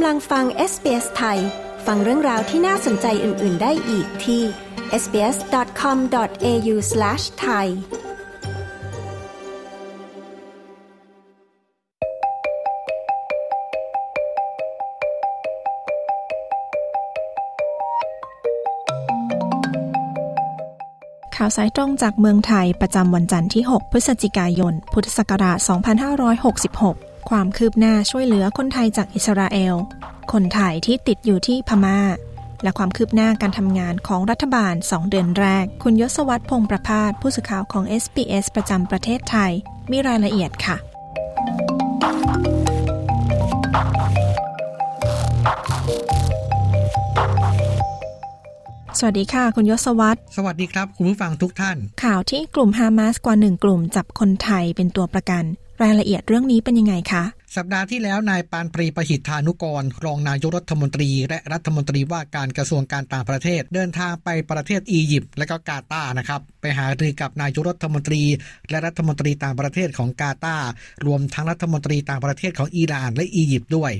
กำลังฟัง SBS ไทย ฟังเรื่องราวที่น่าสนใจอื่น ๆ ได้อีกที่ sbs.com.au/thai ข่าวสายตรงจากเมืองไทยประจำวันจันทร์ที่ 6 พฤศจิกายน พุทธศักราช 2566 ความคืบหน้าช่วยเหลือคนไทยจากอิสราเอล คนไทยที่ติดอยู่ที่พมา่า และความคืบหน้าการทำงานของรัฐบาล 2 เดือนแรก คุณยศวัตรพงษ์ประพาสผู้สื่อข่าวของ SBS ประจำประเทศไทย มีรายละเอียดค่ะ สวัสดีค่ะ คุณยศวัตรสวัสดีครับ คุณผู้ฟังทุกท่าน ข่าวที่กลุ่มฮามาสกว่าหนึ่งกลุ่มจับคนไทยเป็นตัวประกัน รายละเอียดเรื่องนี้เป็นยังไงคะ สัปดาห์ที่แล้วนายปานปรีประหิทธานุกร รองนายกรัฐมนตรี และรัฐมนตรีว่าการกระทรวงการต่างประเทศ เดินทางไปประเทศอียิปต์และก็กาตาร์นะครับ ไปหารือกับนายกรัฐมนตรี และรัฐมนตรีต่างประเทศของกาตาร์รวมทั้งรัฐมนตรีต่างประเทศของอิหร่านและอียิปต์ด้วย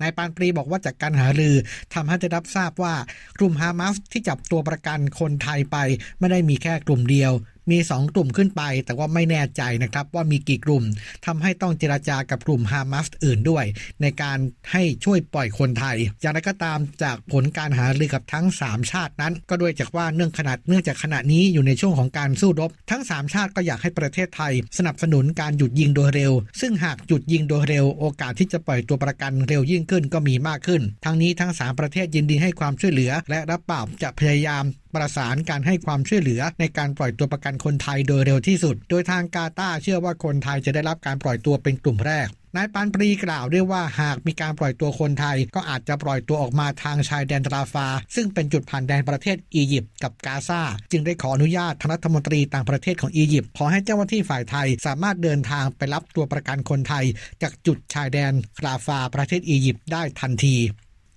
นายปานปรีบอกว่าจากการหารือทำให้ได้รับทราบว่ากลุ่มฮามาสที่จับตัวประกันคนไทยไป ไม่ได้มีแค่กลุ่มเดียว มี 2 กลุ่มขึ้นไป แต่ว่าไม่แน่ใจนะครับว่ามีกี่กลุ่มทำให้ต้องเจราจากับกลุ่มฮามาสอื่นด้วย ในการให้ช่วยปล่อยคนไทย อย่างไรก็ตามจากผลการหารือกับทั้ง 3 ชาตินั้น ก็ด้วยจากว่าเนื่องขนาดเนื่องจากขณะนี้อยู่ในช่วงของการสู้รบ ทั้ง 3 ชาติก็อยากให้ประเทศไทย สนับสนุนการหยุดยิงโดยเร็ว ซึ่งหากหยุดยิงโดยเร็วโอกาสที่จะปล่อยตัวประกันเร็วยิ่งขึ้นก็มีมากขึ้น ทั้งนี้ทั้ง 3 ประเทศยินดีให้ความช่วยเหลือ และรับปากจะพยายามประสานการให้ความช่วยเหลือในการปล่อยตัวประกันคนไทยโดยเร็วที่สุด โดยทางกาตาร์เชื่อว่าคนไทยจะได้รับการปล่อยตัวเป็นกลุ่มแรกนายปานปรีกล่าวด้วยว่าหากมีการปล่อยตัวคนไทย ก็อาจจะปล่อยตัวออกมาทางชายแดนตราฟา ซึ่งเป็นจุดผ่านแดนประเทศอียิปต์กับกาซาจึงได้ขออนุญาตทางรัฐมนตรีต่างประเทศของอียิปต์ขอให้เจ้าหน้าที่ฝ่ายไทยสามารถเดินทางไปรับตัวประกันคนไทย จากจุดชายแดนตราฟาประเทศอียิปต์ได้ทันที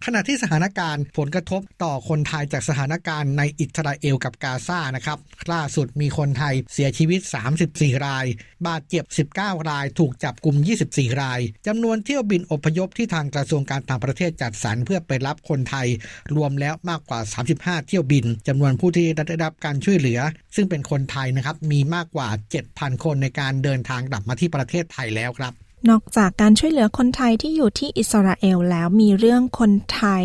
ขณะที่สถานการณ์ผลกระทบต่อคนไทยจากสถานการณ์ในอิสราเอลกับกาซานะครับล่าสุดมีคนไทยเสียชีวิต 34 ราย บาดเจ็บ 19 ราย ถูกจับกลุ่ม 24 รายจำนวนเที่ยวบินอพยพที่ทางกระทรวงการต่างประเทศจัดสรรเพื่อไปรับคนไทย รวมแล้วมากกว่า 35 เที่ยวบินจำนวนผู้ที่ได้รับการช่วยเหลือ ซึ่งเป็นคนไทยนะครับมีมากกว่า 7,000 คนในการเดินทางกลับมาที่ประเทศไทยแล้วครับ นอกจากการช่วยเหลือคนไทยที่อยู่ที่อิสราเอลแล้วมีเรื่องคนไทย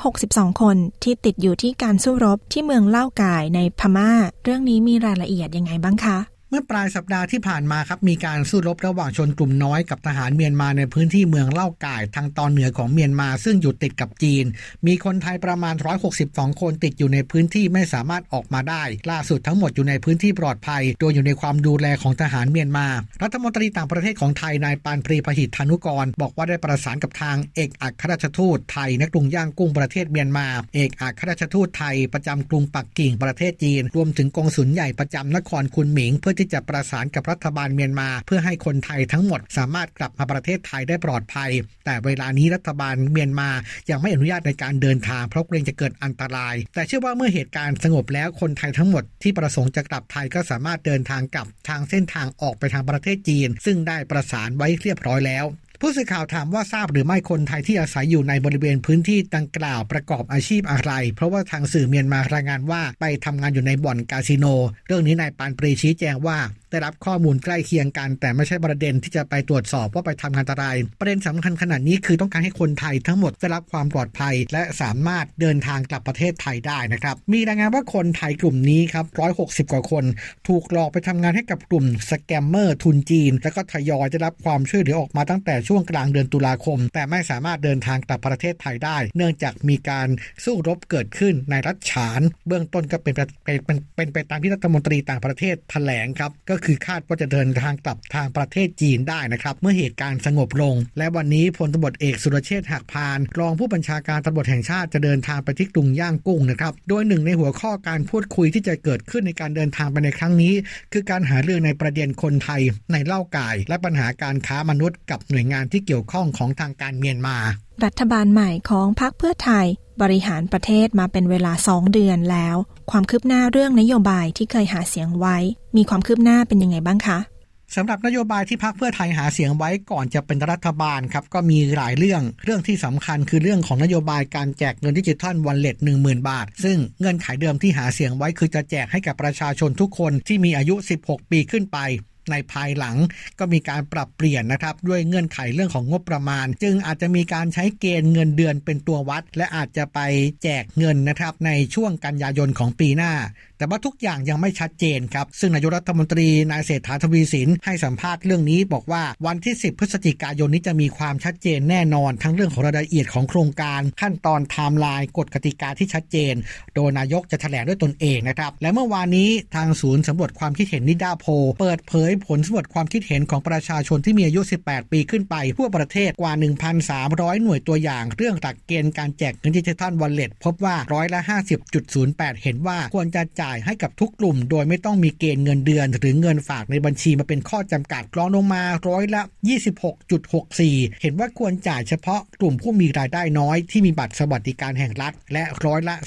162 คนที่ติดอยู่ที่การสู้รบที่เมืองเล่ากายในพม่า เรื่องนี้มีรายละเอียดยังไงบ้างคะ เมื่อปลายสัปดาห์ที่ผ่านมาครับมีการสู้รบระหว่างชนกลุ่มน้อยกับทหารเมียนมาในพื้นที่เมืองเล่าก่ายทางตอนเหนือของเมียนมา ซึ่งอยู่ติดกับจีน มีคนไทยประมาณ 162 คนติดอยู่ในพื้นที่ไม่สามารถออกมาได้ ล่าสุดทั้งหมดอยู่ในพื้นที่ปลอดภัย โดยอยู่ในความดูแลของทหารเมียนมา รัฐมนตรีต่างประเทศของไทยนายปานปรีพหิทธนุกร บอกว่าได้ประสานกับทางเอกอัครราชทูตไทยณกรุงย่างกุ้งประเทศเมียนมา เอกอัครราชทูตไทยประจำกรุงปักกิ่งประเทศจีน รวมถึงกองสุลใหญ่ประจำนครคุนหมิงเพื่อที่จะประสานกับรัฐบาลเมียนมา เพื่อให้คนไทยทั้งหมดสามารถกลับมาประเทศไทยได้ปลอดภัย แต่เวลานี้รัฐบาลเมียนมายังไม่อนุญาตในการเดินทางเพราะเกรงจะเกิดอันตราย แต่เชื่อว่าเมื่อเหตุการณ์สงบแล้วคนไทยทั้งหมดที่ประสงค์จะกลับไทยก็สามารถเดินทางกลับทางเส้นทางออกไปทางประเทศจีน ซึ่งได้ประสานไว้เรียบร้อยแล้ว ผู้สื่อข่าวถามว่าทราบหรือไม่คนไทยที่อาศัยอยู่ในบริเวณพื้นที่ดังกล่าวประกอบอาชีพอะไร เพราะว่าทางสื่อเมียนมารายงานว่าไปทำงานอยู่ในบ่อนคาสิโน เรื่องนี้นายปานปรีชี้แจงว่า ได้รับข้อมูลใกล้เคียงกัน แต่ไม่ใช่ประเด็นที่จะไปตรวจสอบว่าไปทำงานอะไรประเด็นสำคัญขนาดนี้คือต้องการให้คนไทยทั้งหมดได้รับความปลอดภัย และสามารถเดินทางกลับประเทศไทยได้นะครับ มีรายงานว่าคนไทยกลุ่มนี้ครับ160 กว่าคน ถูกหลอกไปทำงานให้กับกลุ่มสแกมเมอร์ทุนจีน แล้วก็ทยอยได้รับความช่วยเหลือออกมาตั้งแต่ช่วงกลางเดือนตุลาคม แต่ไม่สามารถเดินทางกลับประเทศไทยได้ เนื่องจากมีการสู้รบเกิดขึ้นในรัฐฉาน เบื้องต้นก็เป็นเป็นเป็นเป็นไปตามที่รัฐมนตรีต่างประเทศแถลงครับก็คือคาดว่าจะเดินทางกลับทางประเทศจีนได้นะครับ เมื่อเหตุการณ์สงบลง และวันนี้พลตำรวจเอกสุรเชษฐ์หักพาน รองผู้บัญชาการตำรวจแห่งชาติจะเดินทางไปที่กรุงย่างกุ้งนะครับ โดยหนึ่งในหัวข้อการพูดคุยที่จะเกิดขึ้นในการเดินทางไปในครั้งนี้ คือการหาเรื่องในประเด็นคนไทยในเล่ากาย และปัญหาการค้ามนุษย์กับหน่วยงานที่เกี่ยวข้องของทางการเมียนมา รัฐบาลใหม่ของพรรคเพื่อไทยบริหารประเทศมาเป็นเวลา 2 เดือนแล้ว ความคืบหน้าเรื่องนโยบายที่เคยหาเสียงไว้ มีความคืบหน้าเป็นยังไงบ้างคะสำหรับนโยบายที่พักเพื่อไทยหาเสียงไว้ก่อนจะเป็นรัฐบาลครับก็มีหลายเรื่องเรื่องที่สำคัญคือเรื่องของนโยบายการแจกเงินดิจิทัลวันเล็ต10,000บาท ซึ่งเงื่อนไขเดิมที่หาเสียงไว้คือจะแจกให้กับประชาชนทุกคนที่มีอายุ 16 ปีขึ้นไป ในภายหลังก็มีการปรับเปลี่ยนนะครับด้วยเงื่อนไขเรื่องของงบประมาณ จึงอาจจะมีการใช้เกณฑ์เงินเดือนเป็นตัววัด และอาจจะไปแจกเงินนะครับในช่วงกันยายนของปีหน้า แต่ว่าทุกอย่างยังไม่ชัดเจนครับ ซึ่งนายกรัฐมนตรีนายเศรษฐาทวีสินให้สัมภาษณ์เรื่องนี้บอกว่าวันที่ 10 พฤศจิกายนนี้จะมีความชัดเจนแน่นอน ทั้งเรื่องของรายละเอียดของโครงการขั้นตอนไทม์ไลน์กฎกติกาที่ชัดเจน โดยนายกจะแถลงด้วยตนเองนะครับและเมื่อวานนี้ทางศูนย์สำรวจความคิดเห็นนิดาโพเปิดเผยผลสำรวจความคิดเห็นของประชาชนที่มีอายุ 18 ปีขึ้นไปทั่วประเทศกว่า 1,300 หน่วยตัวอย่าง เรื่องหลักเกณฑ์การแจกเงินดิจิทัลวอลเล็ตพบว่าร้อยละ50.08 เห็นว่าควรจะจ่ายให้กับทุกกลุ่ม โดยไม่ต้องมีเกณฑ์เงินเดือน หรือเงินฝากในบัญชีมาเป็นข้อจำกัดกรองลงมาร้อยละ 26.64 เห็นว่าควรจ่ายเฉพาะกลุ่มผู้มีรายได้น้อยที่มีบัตรสวัสดิการแห่งรัฐ และร้อยละ 14.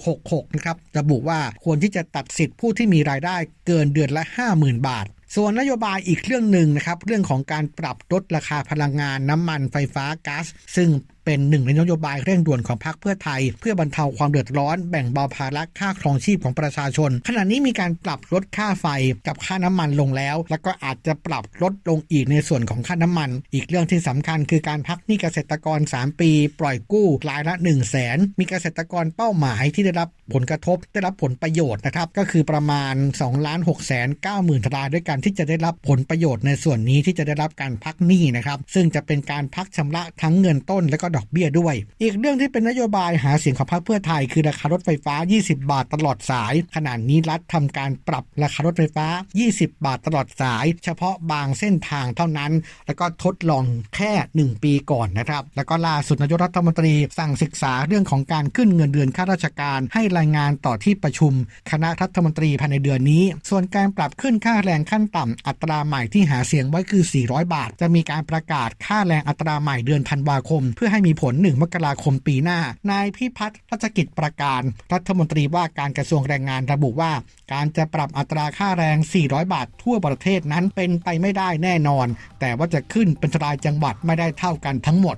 66นะครับระบุว่าควรที่จะตัดสิทธิ์ผู้ที่มีรายได้เกินเดือนละ 50,000 บาท ส่วนนโยบายอีกเรื่องหนึ่งนะครับ เรื่องของการปรับลดราคาพลังงานน้ำมันไฟฟ้าก๊าซซึ่งเป็นหนึ่งในนโยบายเร่งด่วนของพรรคเพื่อไทย เพื่อบรรเทาความเดือดร้อน แบ่งเบาภาระค่าครองชีพของประชาชน ขณะนี้มีการปรับลดค่าไฟกับค่าน้ำมันลงแล้ว แล้วก็อาจจะปรับลดลงอีกในส่วนของค่าน้ำมัน อีกเรื่องที่สำคัญคือการพักหนี้เกษตรกร 3 ปี ปล่อยกู้รายละ1 0 0 0 0แสนมีเกษตรกรเป้าหมายที่ได้รับผลกระทบได้รับผลประโยชน์นะครับก็คือประมาณ2ล้าน6แสน9หมื่นรายด้วยกันที่จะได้รับผลประโยชน์ในส่วนนี้ที่จะได้รับการพักหนี้นะครับซึ่งจะเป็นการพักชำระทั้งเงินต้นและก็ดอกเบี้ยด้วย อีกเรื่องที่เป็นนโยบายหาเสียงของพรรคเพื่อไทย คือราคารถไฟฟ้า 20 บาทตลอดสาย ขณะนี้รัฐทำการปรับราคารถไฟฟ้า 20 บาทตลอดสาย เฉพาะบางเส้นทางเท่านั้น แล้วก็ทดลองแค่ 1 ปีก่อนนะครับ แล้วก็ล่าสุดนายกรัฐมนตรีสั่งศึกษาเรื่องของการขึ้นเงินเดือนข้าราชการ ให้รายงานต่อที่ประชุม คณะรัฐมนตรีภายในเดือนนี้ ส่วนการปรับขึ้นค่าแรงขั้นต่ำอัตราใหม่ที่หาเสียงไว้คือ 400 บาท จะมีการประกาศค่าแรงอัตราใหม่เดือนธันวาคม เพื่อให้มีผล 1 มกราคมปีหน้า นายพิพัฒน์รัชกิจประการ รัฐมนตรีว่าการกระทรวงแรงงานระบุว่า การจะปรับอัตราค่าแรง 400 บาททั่วประเทศนั้นเป็นไปไม่ได้แน่นอน แต่ว่าจะขึ้นเป็นรายจังหวัดไม่ได้เท่ากันทั้งหมด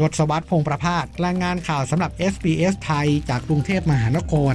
ยศวัตรพงประพาสรายงานข่าวสำหรับ SBS ไทยจากกรุงเทพมหานคร